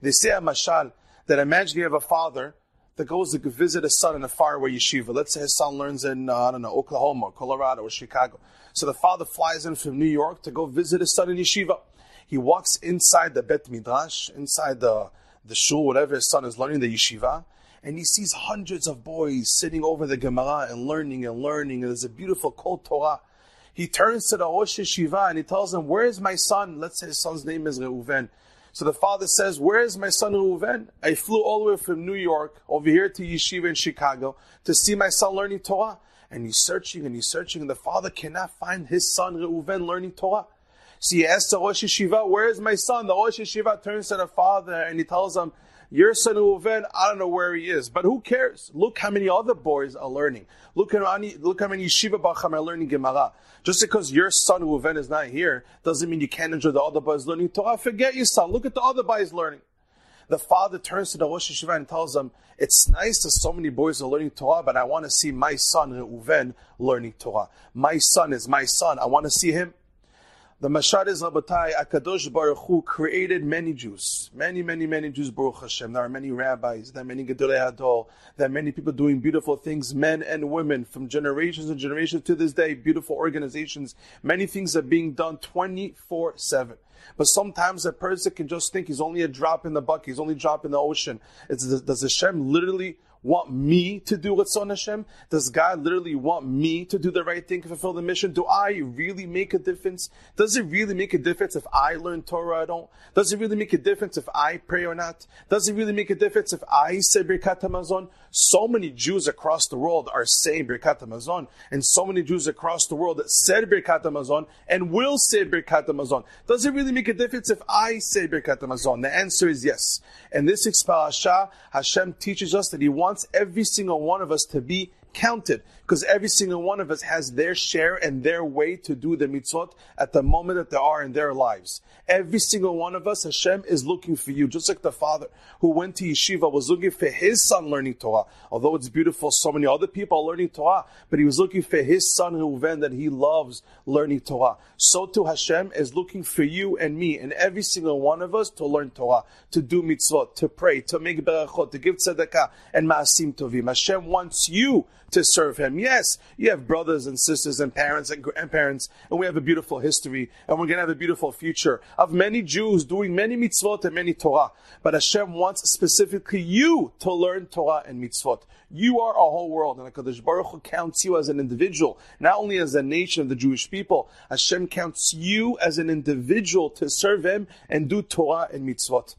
They say a mashal that imagine you have a father that goes to visit his son in a faraway yeshiva. Let's say his son learns in, uh, I don't know, Oklahoma, or Colorado, or Chicago. So the father flies in from New York to go visit his son in yeshiva. He walks inside the Bet Midrash, inside the, the shul, whatever his son is learning, the yeshiva, and he sees hundreds of boys sitting over the Gemara and learning and learning, and there's a beautiful Kol Torah. He turns to the Rosh Yeshiva and he tells him, Where is my son? Let's say his son's name is Reuven. So the father says, Where is my son Reuven? I flew all the way from New York over here to Yeshiva in Chicago to see my son learning Torah. And he's searching and he's searching, and the father cannot find his son Reuven learning Torah. So he asks the Rosh Yeshiva, Where is my son? The Rosh Yeshiva turns to the father and he tells him, your son Reuven, I don't know where he is, but who cares? Look how many other boys are learning. Look how many, look how many yeshiva bacham are learning Gemara. Just because your son Reuven is not here doesn't mean you can't enjoy the other boys learning Torah. Forget your son. Look at the other boys learning. The father turns to the Rosh Yeshiva and tells him, it's nice that so many boys are learning Torah, but I want to see my son Reuven learning Torah. My son is my son. I want to see him. The Mashal is Rabotai, Akadosh Baruch Hu created many Jews. Many, many, many Jews, Baruch Hashem. There are many rabbis, there are many Gedolei Hador, there are many people doing beautiful things, men and women, from generations and generations to this day, beautiful organizations. Many things are being done 24 7. But sometimes a person can just think he's only a drop in the bucket, he's only a drop in the ocean. It's, does Hashem literally want me to do what's on Hashem? Does God literally want me to do the right thing to fulfill the mission? Do I really make a difference? Does it really make a difference if I learn Torah or don't? Does it really make a difference if I pray or not? Does it really make a difference if I say Birkat Hamazon? So many Jews across the world are saying Birkat Hamazon, and so many Jews across the world that said Birkat Hamazon and will say Birkat Hamazon. Does it really make a difference if I say Birkat Hamazon? The answer is yes. And this parasha, Hashem teaches us that He wants wants every single one of us to be counted because every single one of us has their share and their way to do the mitzvot at the moment that they are in their lives. Every single one of us, Hashem is looking for you, just like the father who went to yeshiva was looking for his son learning Torah. Although it's beautiful, so many other people are learning Torah, but he was looking for his son Reuven that he loves learning Torah. So too Hashem is looking for you and me and every single one of us to learn Torah, to do mitzvot, to pray, to make berachot, to give tzedakah and maasim tovim. Hashem wants you to serve Him. Yes, you have brothers and sisters and parents and grandparents, and we have a beautiful history, and we're going to have a beautiful future of many Jews doing many mitzvot and many Torah. But Hashem wants specifically you to learn Torah and mitzvot. You are a whole world, and HaKadosh Baruch Hu counts you as an individual, not only as a nation of the Jewish people. Hashem counts you as an individual to serve Him and do Torah and mitzvot.